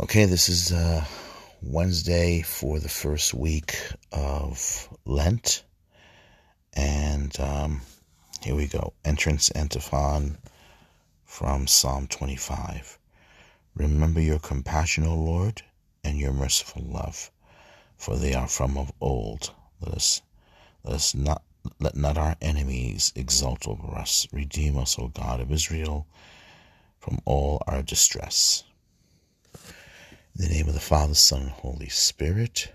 Okay, this is uh, Wednesday for the first week of Lent. And um, here we go. Entrance antiphon from Psalm 25. Remember your compassion, O Lord, and your merciful love, for they are from of old. Let us, let us not let not our enemies exult over us. Redeem us, O God of Israel, from all our distress. In the name of the Father, Son, and Holy Spirit,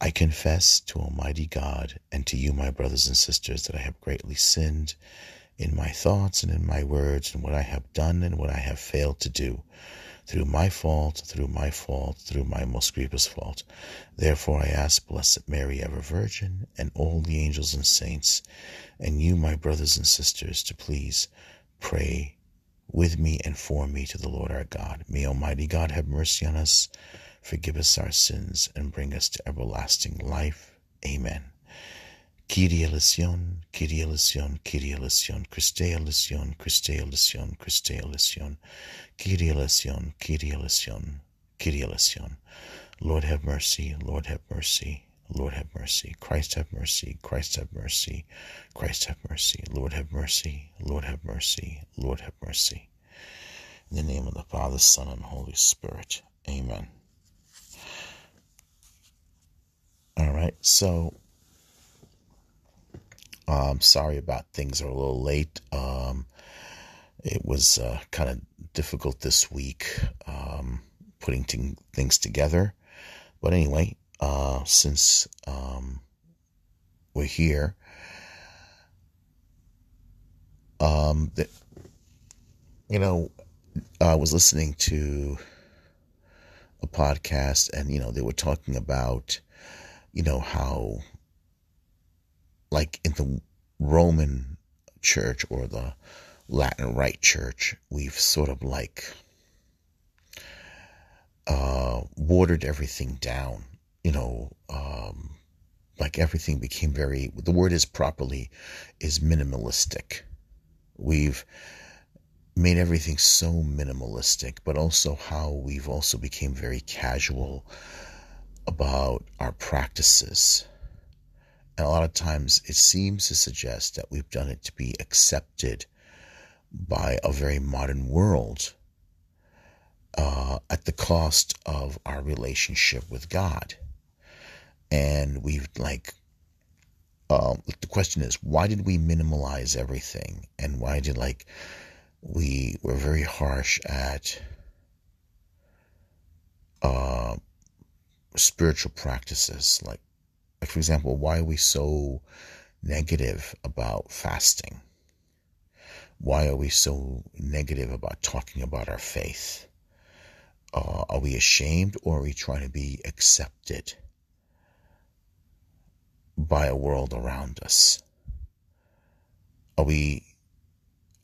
I confess to Almighty God and to you, my brothers and sisters, that I have greatly sinned in my thoughts and in my words, and what I have done and what I have failed to do, through my fault, through my fault, through my most grievous fault. Therefore I ask Blessed Mary, ever Virgin, and all the angels and saints, and you, my brothers and sisters, to please pray with me and for me to the Lord our God. May Almighty God have mercy on us, forgive us our sins, and bring us to everlasting life. Amen. Kyrie eleison, Kyrie eleison, Kyrie eleison, Christe eleison, Christe eleison, Christe eleison, Kyrie eleison, Kyrie eleison, Kyrie eleison. Lord have mercy, Lord have mercy, Lord have mercy. Christ have mercy. Christ have mercy. Christ have mercy. Lord have mercy. Lord have mercy. Lord have mercy. In the name of the Father, Son, and Holy Spirit. Amen. All right. So, um, sorry about things are a little late. Um, it was uh, kind of difficult this week um, putting t- things together. But anyway, uh, since um, we're here. Um, you know, I was listening to a podcast, and you know, they were talking about, you know, how, like in the Roman Church or the Latin Rite Church, we've sort of like uh, watered everything down you know, um, like everything became very, the word is properly, is minimalistic. We've made everything so minimalistic, but also how we've also became very casual about our practices. And a lot of times it seems to suggest that we've done it to be accepted by a very modern world uh, at the cost of our relationship with God and we've like um, the question is why did we minimalize everything? And why did like we were very harsh at uh, spiritual practices? Like like for example why are we so negative about fasting? Why are we so negative about talking about our faith? Uh, are we ashamed or are we trying to be accepted by a world around us? Are we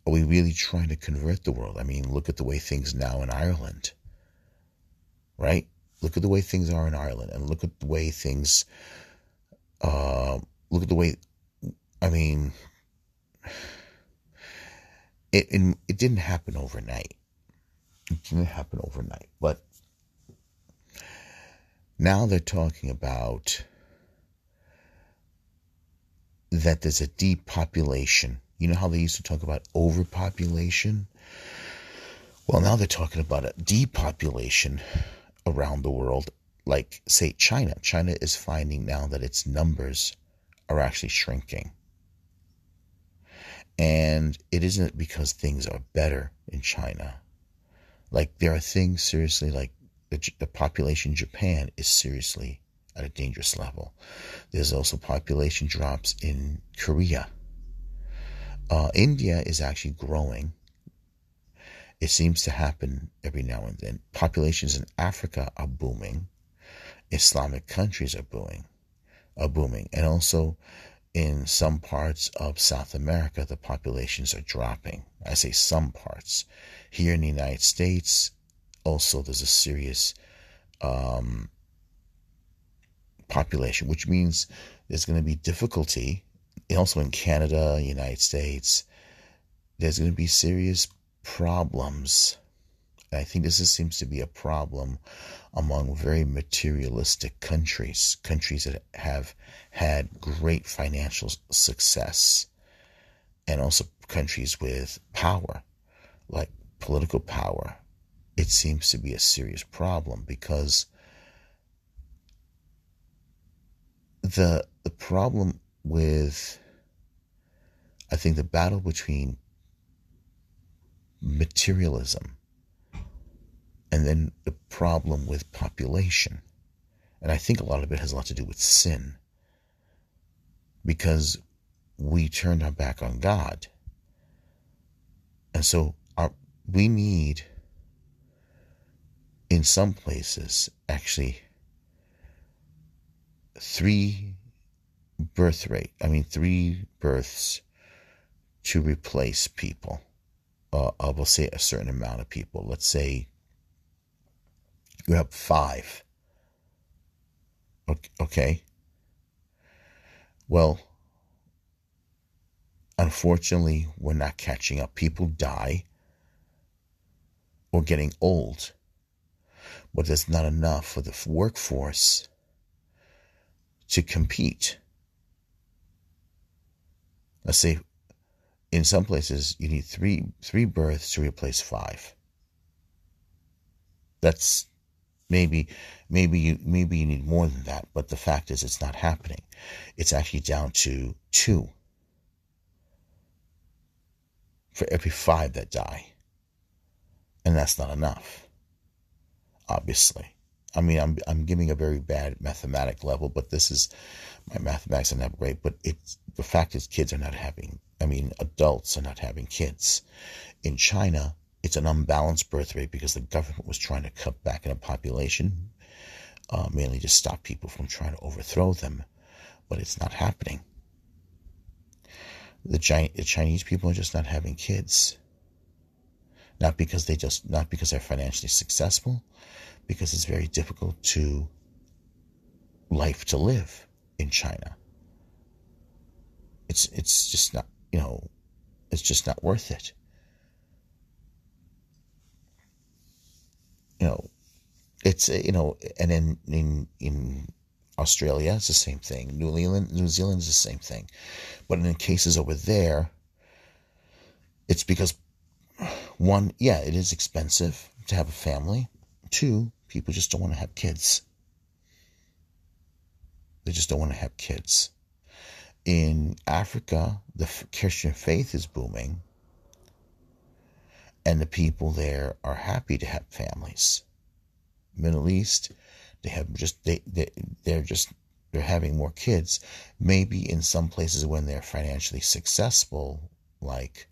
are we really trying to convert the world? I mean, look at the way things now in Ireland. Right? Look at the way things are in Ireland and look at the way things uh, look at the way I mean it, it it didn't happen overnight. It didn't happen overnight, but now they're talking about that there's a depopulation. You know how they used to talk about overpopulation? Well, now they're talking about a depopulation around the world. Like, say, China. China is finding now that its numbers are actually shrinking. And it isn't because things are better in China. Like, there are things seriously, like the, the population in Japan is seriously at a dangerous level. There's also population drops in Korea. Uh, India is actually growing. It seems to happen every now and then. Populations in Africa are booming. Islamic countries are booming, are booming, and also in some parts of South America, the populations are dropping. I say some parts. Here in the United States, also there's a serious um, population, which means there's going to be difficulty. Also in Canada, United States, there's going to be serious problems And I think this is, seems to be a problem among very materialistic countries, countries that have had great financial success, and also countries with power, like political power. It seems to be a serious problem because the the problem with I think the battle between materialism and then the problem with population. And I think a lot of it has a lot to do with sin. Because we turned our back on God. And so our, we need, in some places, actually, three birth rate, I mean, three births to replace people. Uh, I will say a certain amount of people. Let's say you have five. Okay. Well, unfortunately, we're not catching up. People die or getting old, but there's not enough for the workforce to compete. Let's say in some places you need three three births to replace five. That's maybe maybe you maybe you need more than that, but the fact is it's not happening. It's actually down to two for every five that die. And that's not enough. Obviously. I mean, I'm I'm giving a very bad mathematic level, but this is my mathematics are not great. But it's the fact is, kids are not having. I mean, adults are not having kids. In China, it's an unbalanced birth rate because the government was trying to cut back in a population, uh, mainly to stop people from trying to overthrow them. But it's not happening. The Chinese people are just not having kids. Not because they just not because they're financially successful, because it's very difficult to life to live in China. It's it's just not you know it's just not worth it. You know, it's you know, and in in in Australia it's the same thing. New Zealand New Zealand is the same thing, but in cases over there, it's because one, yeah, it is expensive to have a family. Two, people just don't want to have kids. They just don't want to have kids. In Africa, the Christian faith is booming, and the people there are happy to have families. Middle East, they have just they, they they're just they're having more kids. Maybe in some places when they're financially successful, like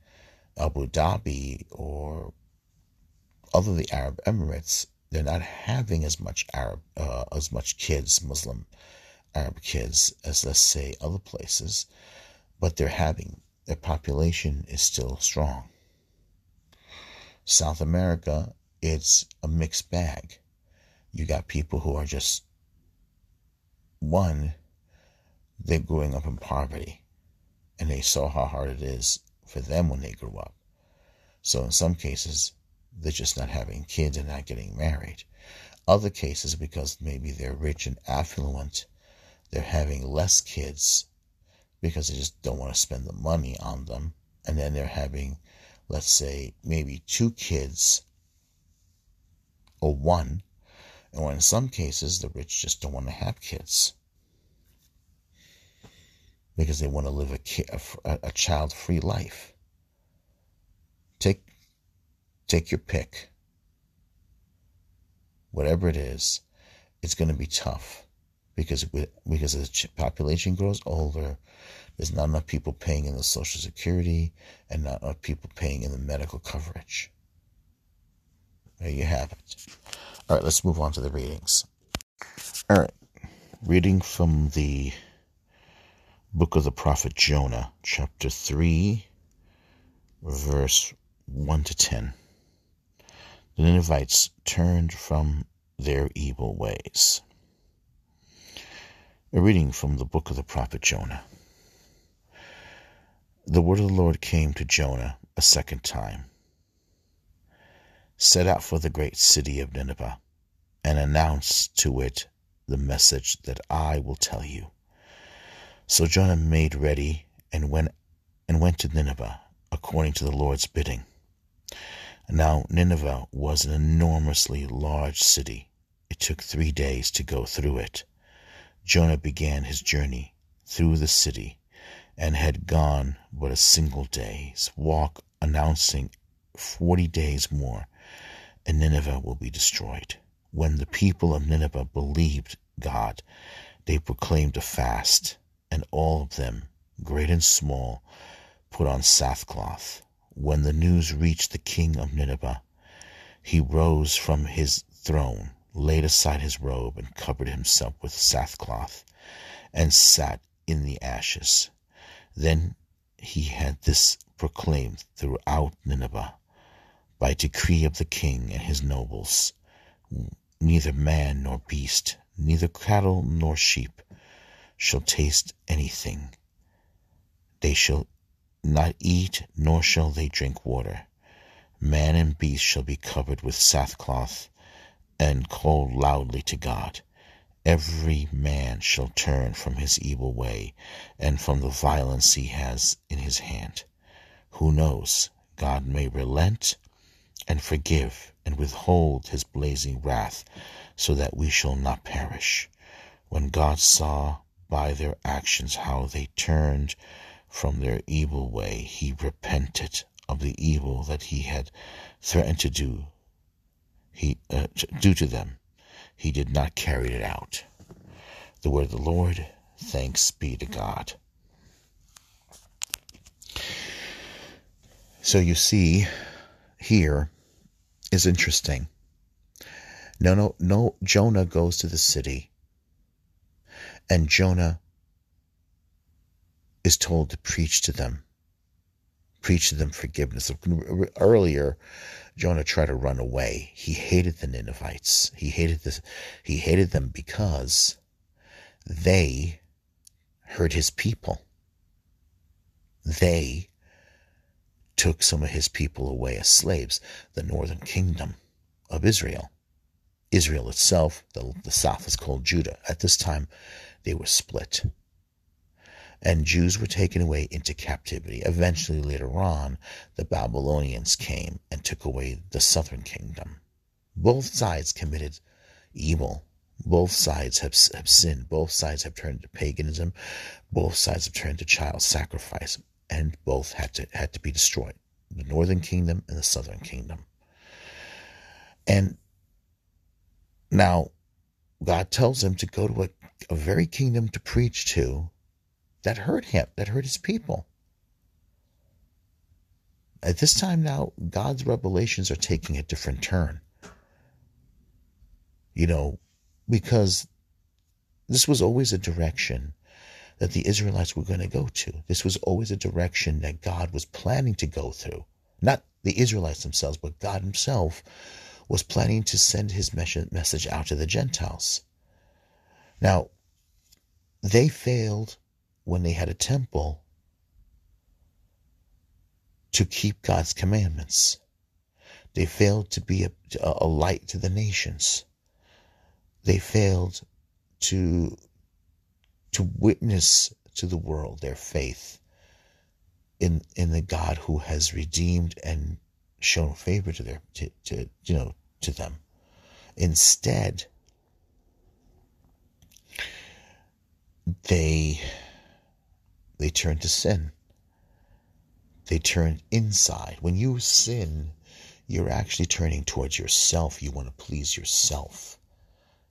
Abu Dhabi or other the Arab Emirates, they're not having as much Arab, uh, as much kids, Muslim Arab kids, as let's say other places, but they're having their population is still strong. South America, it's a mixed bag. You got people who are just one, they're growing up in poverty, and they saw how hard it is for them when they grew up. So in some cases, they're just not having kids and not getting married. Other cases, because maybe they're rich and affluent, they're having less kids because they just don't want to spend the money on them. And then they're having, let's say, maybe two kids or one. Or in some cases, the rich just don't want to have kids because they want to live a, a, a child free life. Take Take your pick. Whatever it is, it's going to be tough because because the population grows older, there's not enough people paying in the Social Security and not enough people paying in the medical coverage. There you have it. All right, let's move on to the readings. All right, reading from the book of the prophet Jonah, chapter 3, verse 1 to 10 the Ninevites turned from their evil ways. A reading from the book of the prophet Jonah. The word of the Lord came to Jonah a second time. set out for the great city of Nineveh and announce to it the message that I will tell you. So Jonah made ready and went and went to Nineveh according to the Lord's bidding. Now Nineveh was an enormously large city. It took three days to go through it. Jonah began his journey through the city and had gone but a single day's walk, announcing forty days more, and Nineveh will be destroyed. When the people of Nineveh believed God, they proclaimed a fast, and all of them, great and small, put on sackcloth. When the news reached the king of Nineveh, he rose from his throne laid aside his robe and covered himself with sackcloth, and sat in the ashes. Then he had this proclaimed throughout Nineveh by decree of the king and his nobles neither man nor beast, neither cattle nor sheep shall taste anything. They shall not eat, nor shall they drink water. Man and beast shall be covered with sackcloth and call loudly to God. Every man shall turn from his evil way and from the violence he has in his hand. Who knows? God may relent and forgive and withhold his blazing wrath so that we shall not perish. When God saw by their actions how they turned from their evil way, he repented of the evil that he had threatened to do he uh, due to them. He did not carry it out. The word of the Lord, thanks be to God. So you see, here is interesting. No, no, no. Jonah goes to the city, and Jonah is told to preach to them, preach to them forgiveness. Earlier, Jonah tried to run away. He hated the Ninevites. He hated this. He hated them because they hurt his people. They took some of his people away as slaves, the northern kingdom of Israel. Israel itself, the, the south is called Judah. At this time, they were split and Jews were taken away into captivity. Eventually, later on, the Babylonians came and took away the southern kingdom. Both sides committed evil. Both sides have, have sinned. Both sides have turned to paganism. Both sides have turned to child sacrifice. And both had to, had to be destroyed the northern kingdom and the southern kingdom. And now, God tells him to go to a, a very kingdom to preach to that hurt him, that hurt his people. At this time now, God's revelations are taking a different turn. You know, because this was always a direction that the Israelites were going to go to. This was always a direction that God was planning to go through. Not the Israelites themselves, but God Himself was planning to send His message out to the Gentiles. Now, they failed when they had a temple to keep God's commandments. They failed to be a, a light to the nations. They failed to to witness to the world their faith in in the God who has redeemed and shown favor to their to, to you know to them. Instead, they they turn to sin. They turn inside. When you sin, you're actually turning towards yourself. You want to please yourself.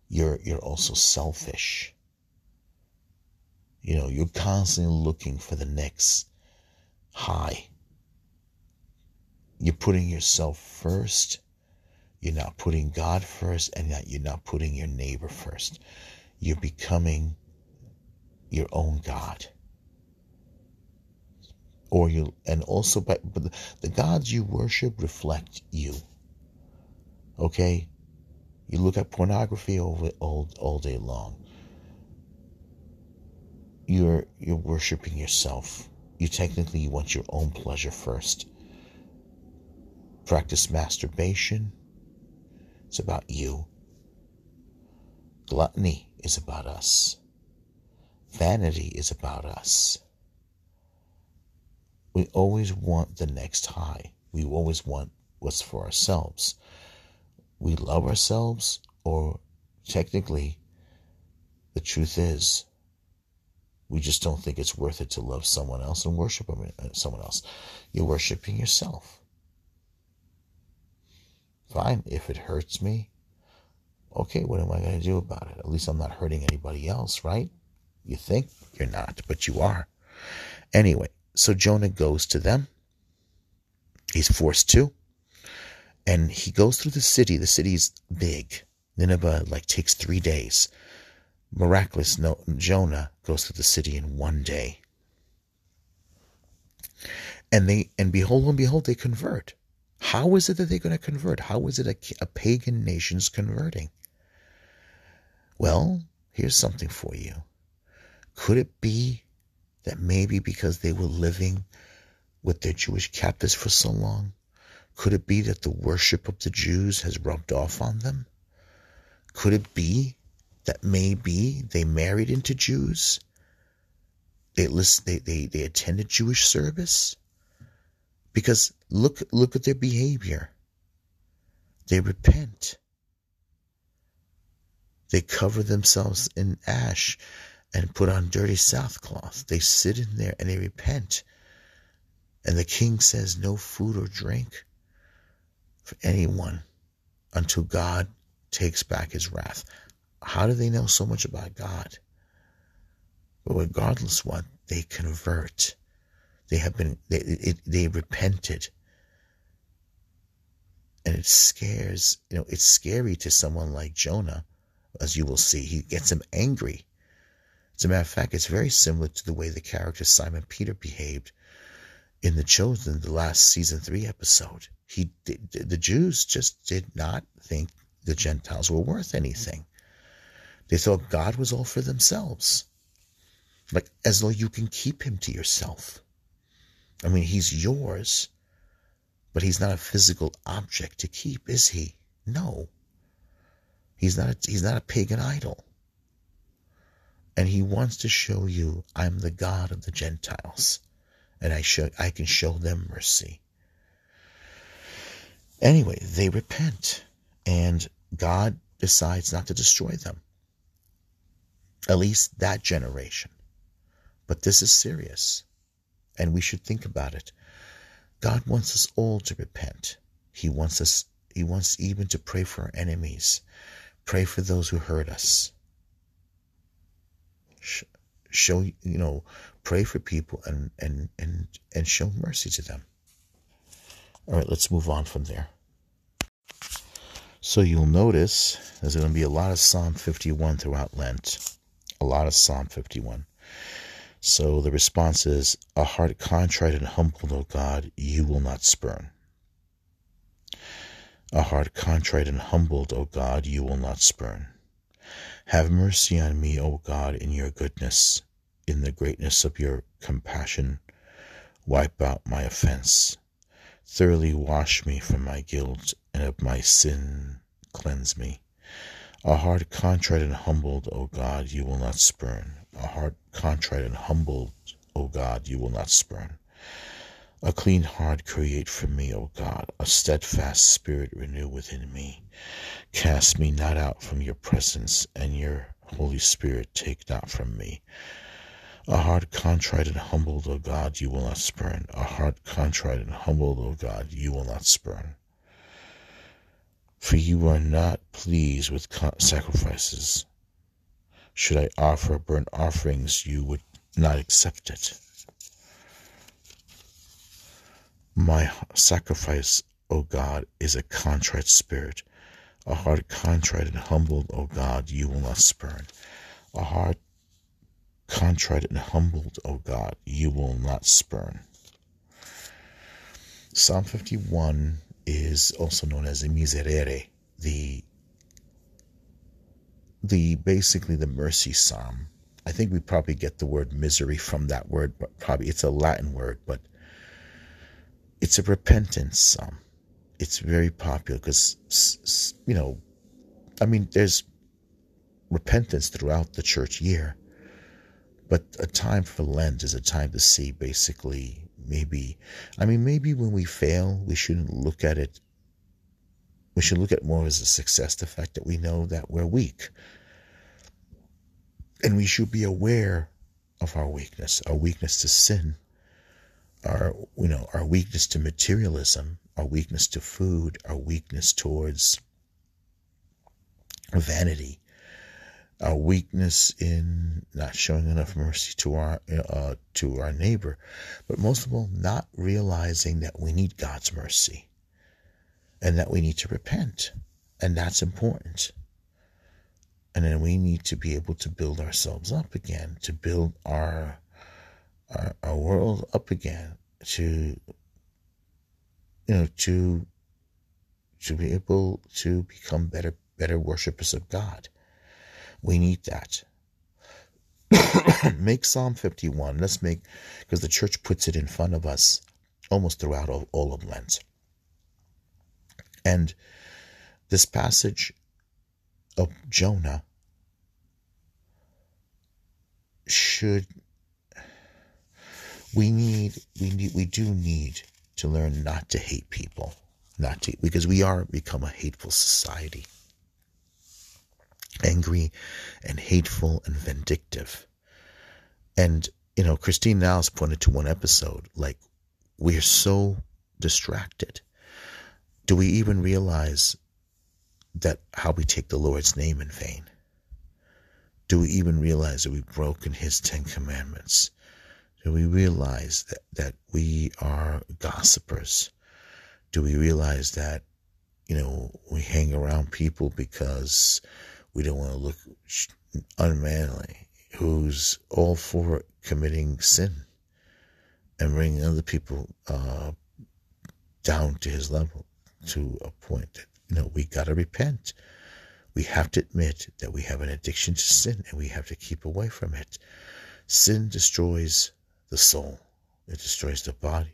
You're you're also selfish. You know, you're constantly looking for the next high. You're putting yourself first. You're not putting God first, and that you're not putting your neighbor first. You're becoming your own God. Or you and also but, but the gods you worship reflect you. Okay? You look at pornography over all, all day long. You're you're worshiping yourself. You technically want your own pleasure first practice masturbation It's about you. Gluttony is about us. Vanity is about us. We always want the next high. We always want what's for ourselves. We love ourselves, or technically, the truth is, we just don't think it's worth it to love someone else and worship uh, someone else. You're worshiping yourself. Fine, if it hurts me, okay, what am I going to do about it? At least I'm not hurting anybody else, right? You think you're not, but you are. Anyway, so Jonah goes to them. He's forced to. And he goes through the city. The city's big. Nineveh like takes three days. Miraculous no, Jonah goes through the city in one day. And they and behold and behold they convert. How is it that they're going to convert? How is it a, a pagan nation's converting? Well, here's something for you. Could it be that maybe because they were living with their Jewish captives for so long, could it be that the worship of the Jews has rubbed off on them? Could it be that maybe they married into Jews? They list, they, they, they attended Jewish service? Because look look at their behavior. They repent. They cover themselves in ash and put on dirty sackcloth. They sit in there and they repent. And the king says, No food or drink for anyone until God takes back his wrath. How do they know so much about God? But regardless what, they convert. They have been, they, they repented. And it scares, you know, it's scary to someone like Jonah, as you will see. He gets him angry as a matter of fact, it's very similar to the way the character Simon Peter behaved in The Chosen, the last season three episode. He, the Jews just did not think the Gentiles were worth anything. They thought God was all for themselves, like as though you can keep him to yourself. I mean, he's yours, but he's not a physical object to keep, is he? No. He's not. A, he's not a pagan idol. And he wants to show you, I'm the God of the Gentiles. And I show I can show them mercy. Anyway, they repent. And God decides not to destroy them. At least that generation. But this is serious. And we should think about it. God wants us all to repent. He wants us he wants even to pray for our enemies. Pray for those who hurt us show you know pray for people and and and and show mercy to them all right let's move on from there so you'll notice there's going to be a lot of psalm 51 throughout lent a lot of psalm 51 so the response is a heart contrite and humbled o god you will not spurn a heart contrite and humbled o god you will not spurn have mercy on me, O God, in your goodness, in the greatness of your compassion. Wipe out my offense. Thoroughly wash me from my guilt, and of my sin cleanse me. A heart contrite and humbled, O God, you will not spurn. A heart contrite and humbled, O God, you will not spurn. A clean heart create for me, O God, a steadfast spirit renew within me. Cast me not out from your presence, and your Holy Spirit take not from me. A heart contrite and humbled, O God, you will not spurn. A heart contrite and humbled, O God, you will not spurn. For you are not pleased with sacrifices. Should I offer burnt offerings, you would not accept it. My sacrifice, O God, is a contrite spirit. A heart contrite and humbled, O God, you will not spurn. A heart contrite and humbled, O God, you will not spurn. Psalm 51 is also known as the Miserere, the the basically the mercy psalm. I think we probably get the word misery from that word, but probably it's a Latin word, but it's a repentance psalm. It's very popular because, you know, I mean, there's repentance throughout the church year, but a time for Lent is a time to see basically maybe, I mean, maybe when we fail, we shouldn't look at it. We should look at more as a success, the fact that we know that we're weak. And we should be aware of our weakness, our weakness to sin, our you know, our weakness to materialism, our weakness to food, our weakness towards vanity, our weakness in not showing enough mercy to our uh, to our neighbor, but most of all, not realizing that we need God's mercy and that we need to repent, and that's important. And then we need to be able to build ourselves up again, to build our our, our world up again, to you know to to be able to become better better worshippers of God. We need that. make Psalm 51. Let's make, because the church puts it in front of us almost throughout all, all of Lent. And this passage of Jonah should we need we need we do need to learn not to hate people not to because we are become a hateful society angry and hateful and vindictive. And, you know, Christine Niles pointed to one episode like, we're so distracted. Do we even realize that how we take the Lord's name in vain? Do we even realize that we've broken his Ten Commandments? Do we realize that, that we are gossipers? Do we realize that, you know, we hang around people because we don't want to look unmanly, who's all for committing sin and bringing other people uh, down to his level to a point that, you know, we got to repent. We have to admit that we have an addiction to sin and we have to keep away from it. Sin destroys the soul, it destroys the body,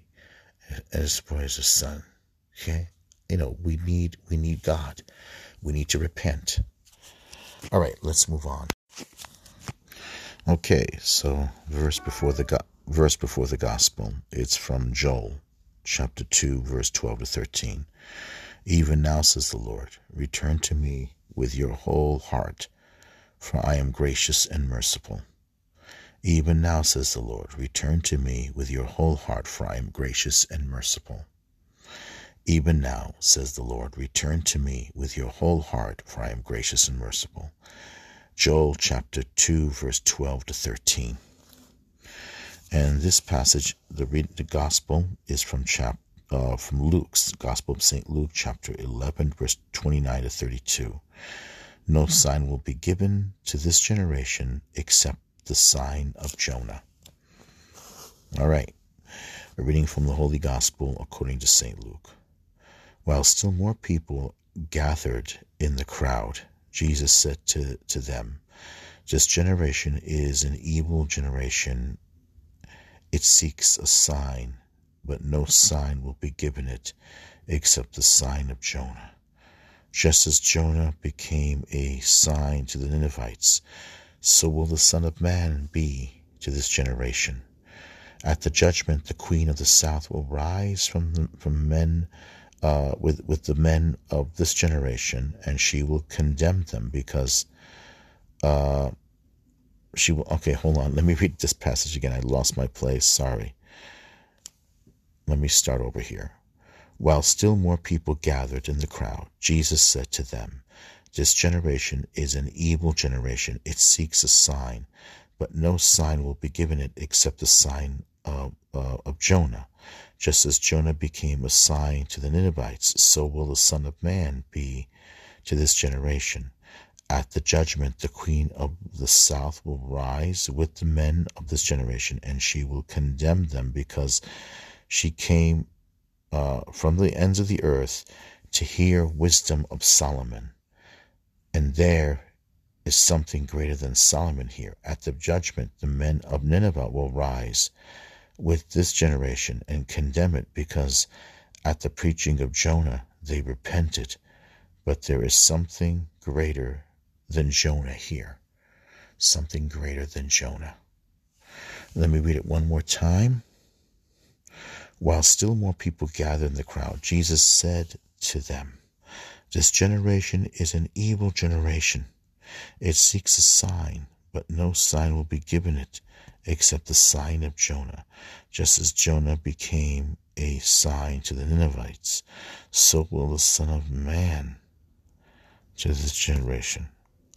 and it destroys the son. Okay? You know, we need we need God. We need to repent. All right, let's move on. Okay, so verse before the verse before the gospel. It's from Joel, chapter two, verse twelve to thirteen. Even now, says the Lord, return to me with your whole heart, for I am gracious and merciful. Even now, says the Lord, return to me with your whole heart, for I am gracious and merciful. Even now, says the Lord, return to me with your whole heart, for I am gracious and merciful. Joel chapter 2, verse 12 to 13. And this passage, the read the gospel is from chap uh, from Luke's Gospel of St. Luke, chapter 11, verse 29 to 32. No sign will be given to this generation except the sign of Jonah. All right. A reading from the Holy Gospel according to St. Luke. While still more people gathered in the crowd, Jesus said to, to them, This generation is an evil generation. It seeks a sign, but no sign will be given it except the sign of Jonah. Just as Jonah became a sign to the Ninevites, so will the Son of Man be to this generation. At the judgment, the queen of the south will rise from, the, from men uh, with with the men of this generation, and she will condemn them because uh, she will. Okay, hold on. Let me read this passage again. I lost my place. Sorry. Let me start over here. While still more people gathered in the crowd, Jesus said to them, This generation is an evil generation. It seeks a sign, but no sign will be given it except the sign of, uh, of Jonah. Just as Jonah became a sign to the Ninevites, so will the Son of Man be to this generation. At the judgment, the queen of the south will rise with the men of this generation, and she will condemn them because she came uh, from the ends of the earth to hear wisdom of Solomon. And there is something greater than Solomon here. At the judgment, the men of Nineveh will rise with this generation and condemn it because at the preaching of Jonah they repented, But there is something greater than Jonah here. Something greater than Jonah. Let me read it one more time. While still more people gathered in the crowd, Jesus said to them, This generation is an evil generation. It seeks a sign, but no sign will be given it except the sign of Jonah. Just as Jonah became a sign to the Ninevites, so will the Son of Man to this generation,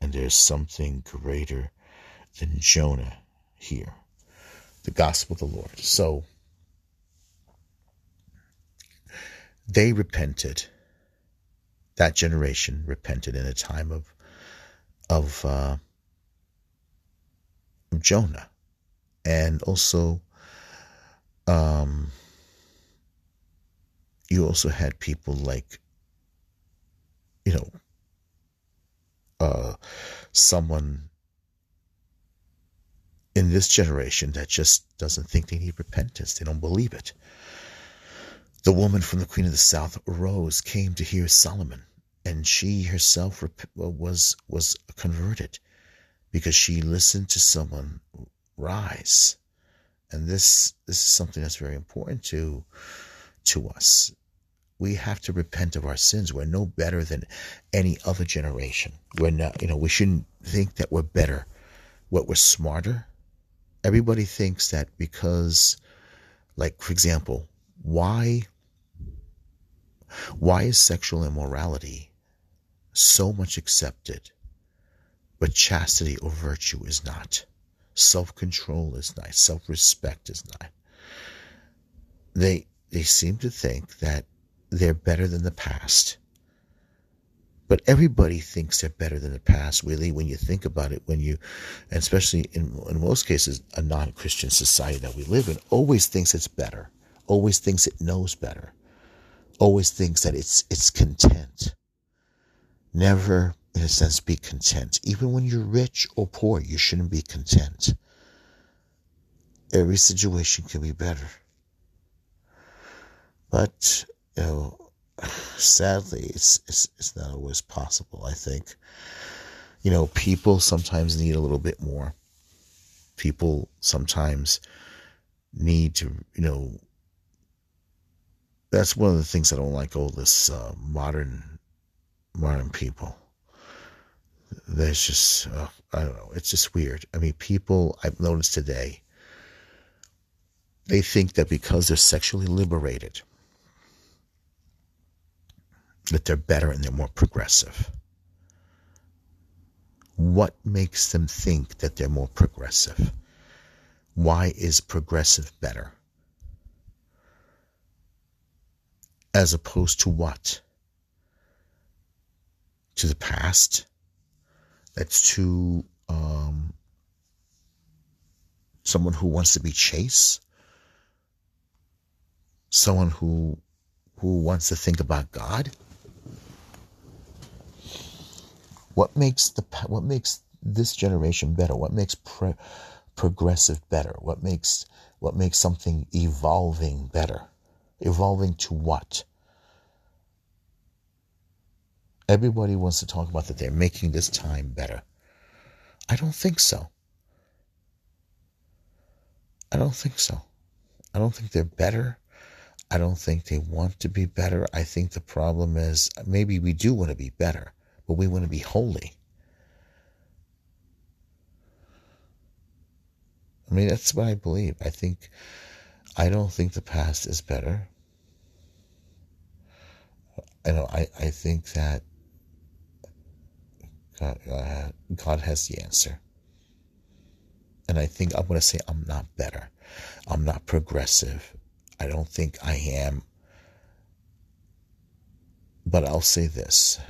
and there is something greater than Jonah here. The gospel of the Lord. So they repented. That generation repented in a time of of, uh, Jonah and also um, you also had people like you know uh, someone in this generation that just doesn't think they need repentance they don't believe it the woman from the queen of the south Rose, came to hear solomon and she herself was was converted because she listened to someone rise. And this this is something that's very important to to us. We have to repent of our sins. We're no better than any other generation. We're not, you know, we shouldn't think that we're better, what we're smarter. Everybody thinks that because, like, for example, why why is sexual immorality so much accepted, but chastity or virtue is not? Self control is not. Self respect is not. They they seem to think that they're better than the past. But everybody thinks they're better than the past, really, when you think about it, when you, and especially in, in most cases, a non Christian society that we live in always thinks it's better, always thinks it knows better, always thinks that it's, it's content. Never in a sense, be content. Even when you're rich or poor, you shouldn't be content. Every situation can be better. But, you know, sadly, it's, it's, it's not always possible, I think. You know, people sometimes need a little bit more. People sometimes need to, you know, that's one of the things I don't like all this uh, modern modern people there's just uh, I don't know. It's just weird. I mean, people I've noticed today they think that because they're sexually liberated that they're better and they're more progressive. What makes them think that they're more progressive? Why is progressive better? As opposed to what? To the past? That's to um, someone who wants to be chaste, someone who who wants to think about God. What makes the what makes this generation better? What makes pre, progressive better? What makes what makes something evolving better? Evolving to what? Everybody wants to talk about that they're making this time better. I don't think so. I don't think so. I don't think they're better. I don't think they want to be better. I think the problem is maybe we do want to be better, but we want to be holy. I mean, that's what I believe. I think, I don't think the past is better. I know, I, I think that God, uh, God has the answer. And I think I'm going to say I'm not better. I'm not progressive. I don't think I am. But I'll say this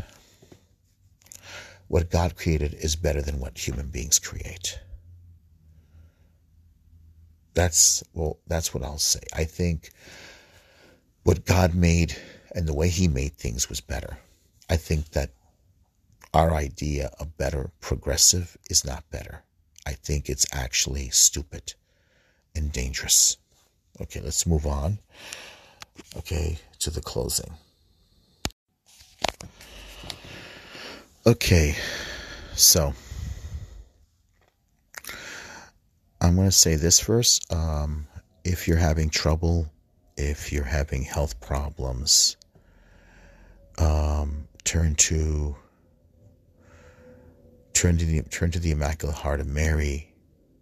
what God created is better than what human beings create. That's well, that's what I'll say. I think what God made and the way He made things was better. I think that our idea of better progressive is not better. I think it's actually stupid and dangerous. Okay, let's move on. Okay, to the closing. Okay, so I'm going to say this first. Um, if you're having trouble, if you're having health problems, um, turn to turn to the turn to the Immaculate Heart of Mary,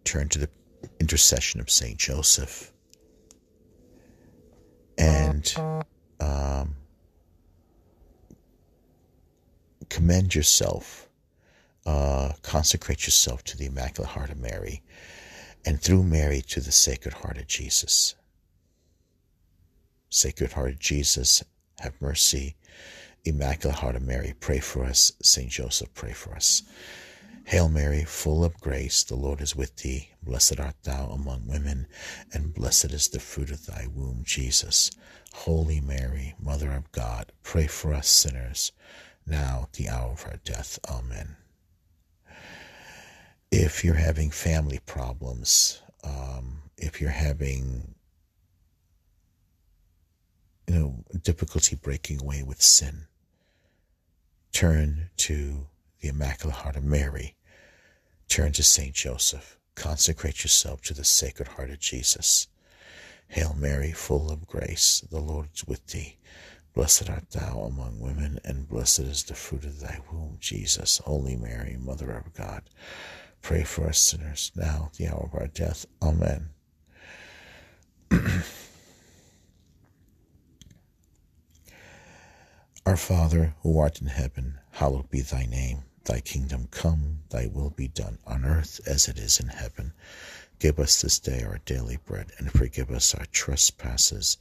turn to the intercession of Saint Joseph, and um, commend yourself, uh, consecrate yourself to the Immaculate Heart of Mary, and through Mary to the Sacred Heart of Jesus. Sacred Heart of Jesus, have mercy. Immaculate Heart of Mary, pray for us. Saint Joseph, pray for us. Hail Mary, full of grace, the Lord is with thee. Blessed art thou among women, and blessed is the fruit of thy womb, Jesus. Holy Mary, Mother of God, pray for us sinners, now the hour of our death. Amen. If you're having family problems, um, if you're having you know difficulty breaking away with sin, turn to the Immaculate Heart of Mary Turn to Saint Joseph. Consecrate yourself to the Sacred Heart of Jesus. Hail Mary, full of grace, the Lord is with thee. Blessed art thou among women, and blessed is the fruit of thy womb, Jesus. Holy Mary, Mother of God, pray for us sinners, now the hour of our death. Amen. our Father, who art in heaven, hallowed be thy name. Thy kingdom come, thy will be done on earth as it is in heaven. Give us this day our daily bread, and forgive us our trespasses,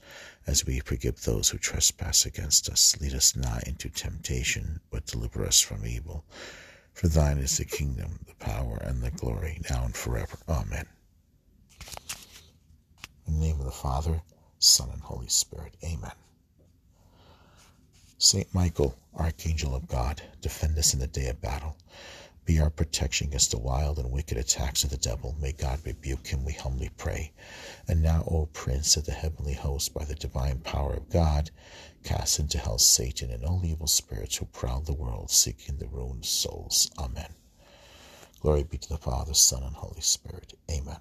as we forgive those who trespass against us. Lead us not into temptation, but deliver us from evil. For thine is the kingdom, the power, and the glory, now and forever. Amen. In the name of the Father, Son, and Holy Spirit. Amen. Saint Michael, Archangel of God, defend us in the day of battle. Be our protection against the wild and wicked attacks of the devil. May God rebuke him, we humbly pray. And now, O Prince of the heavenly host, by the divine power of God, cast into hell Satan and all evil spirits who prowl the world, seeking the ruined souls. Amen. Glory be to the Father, Son, and Holy Spirit. Amen.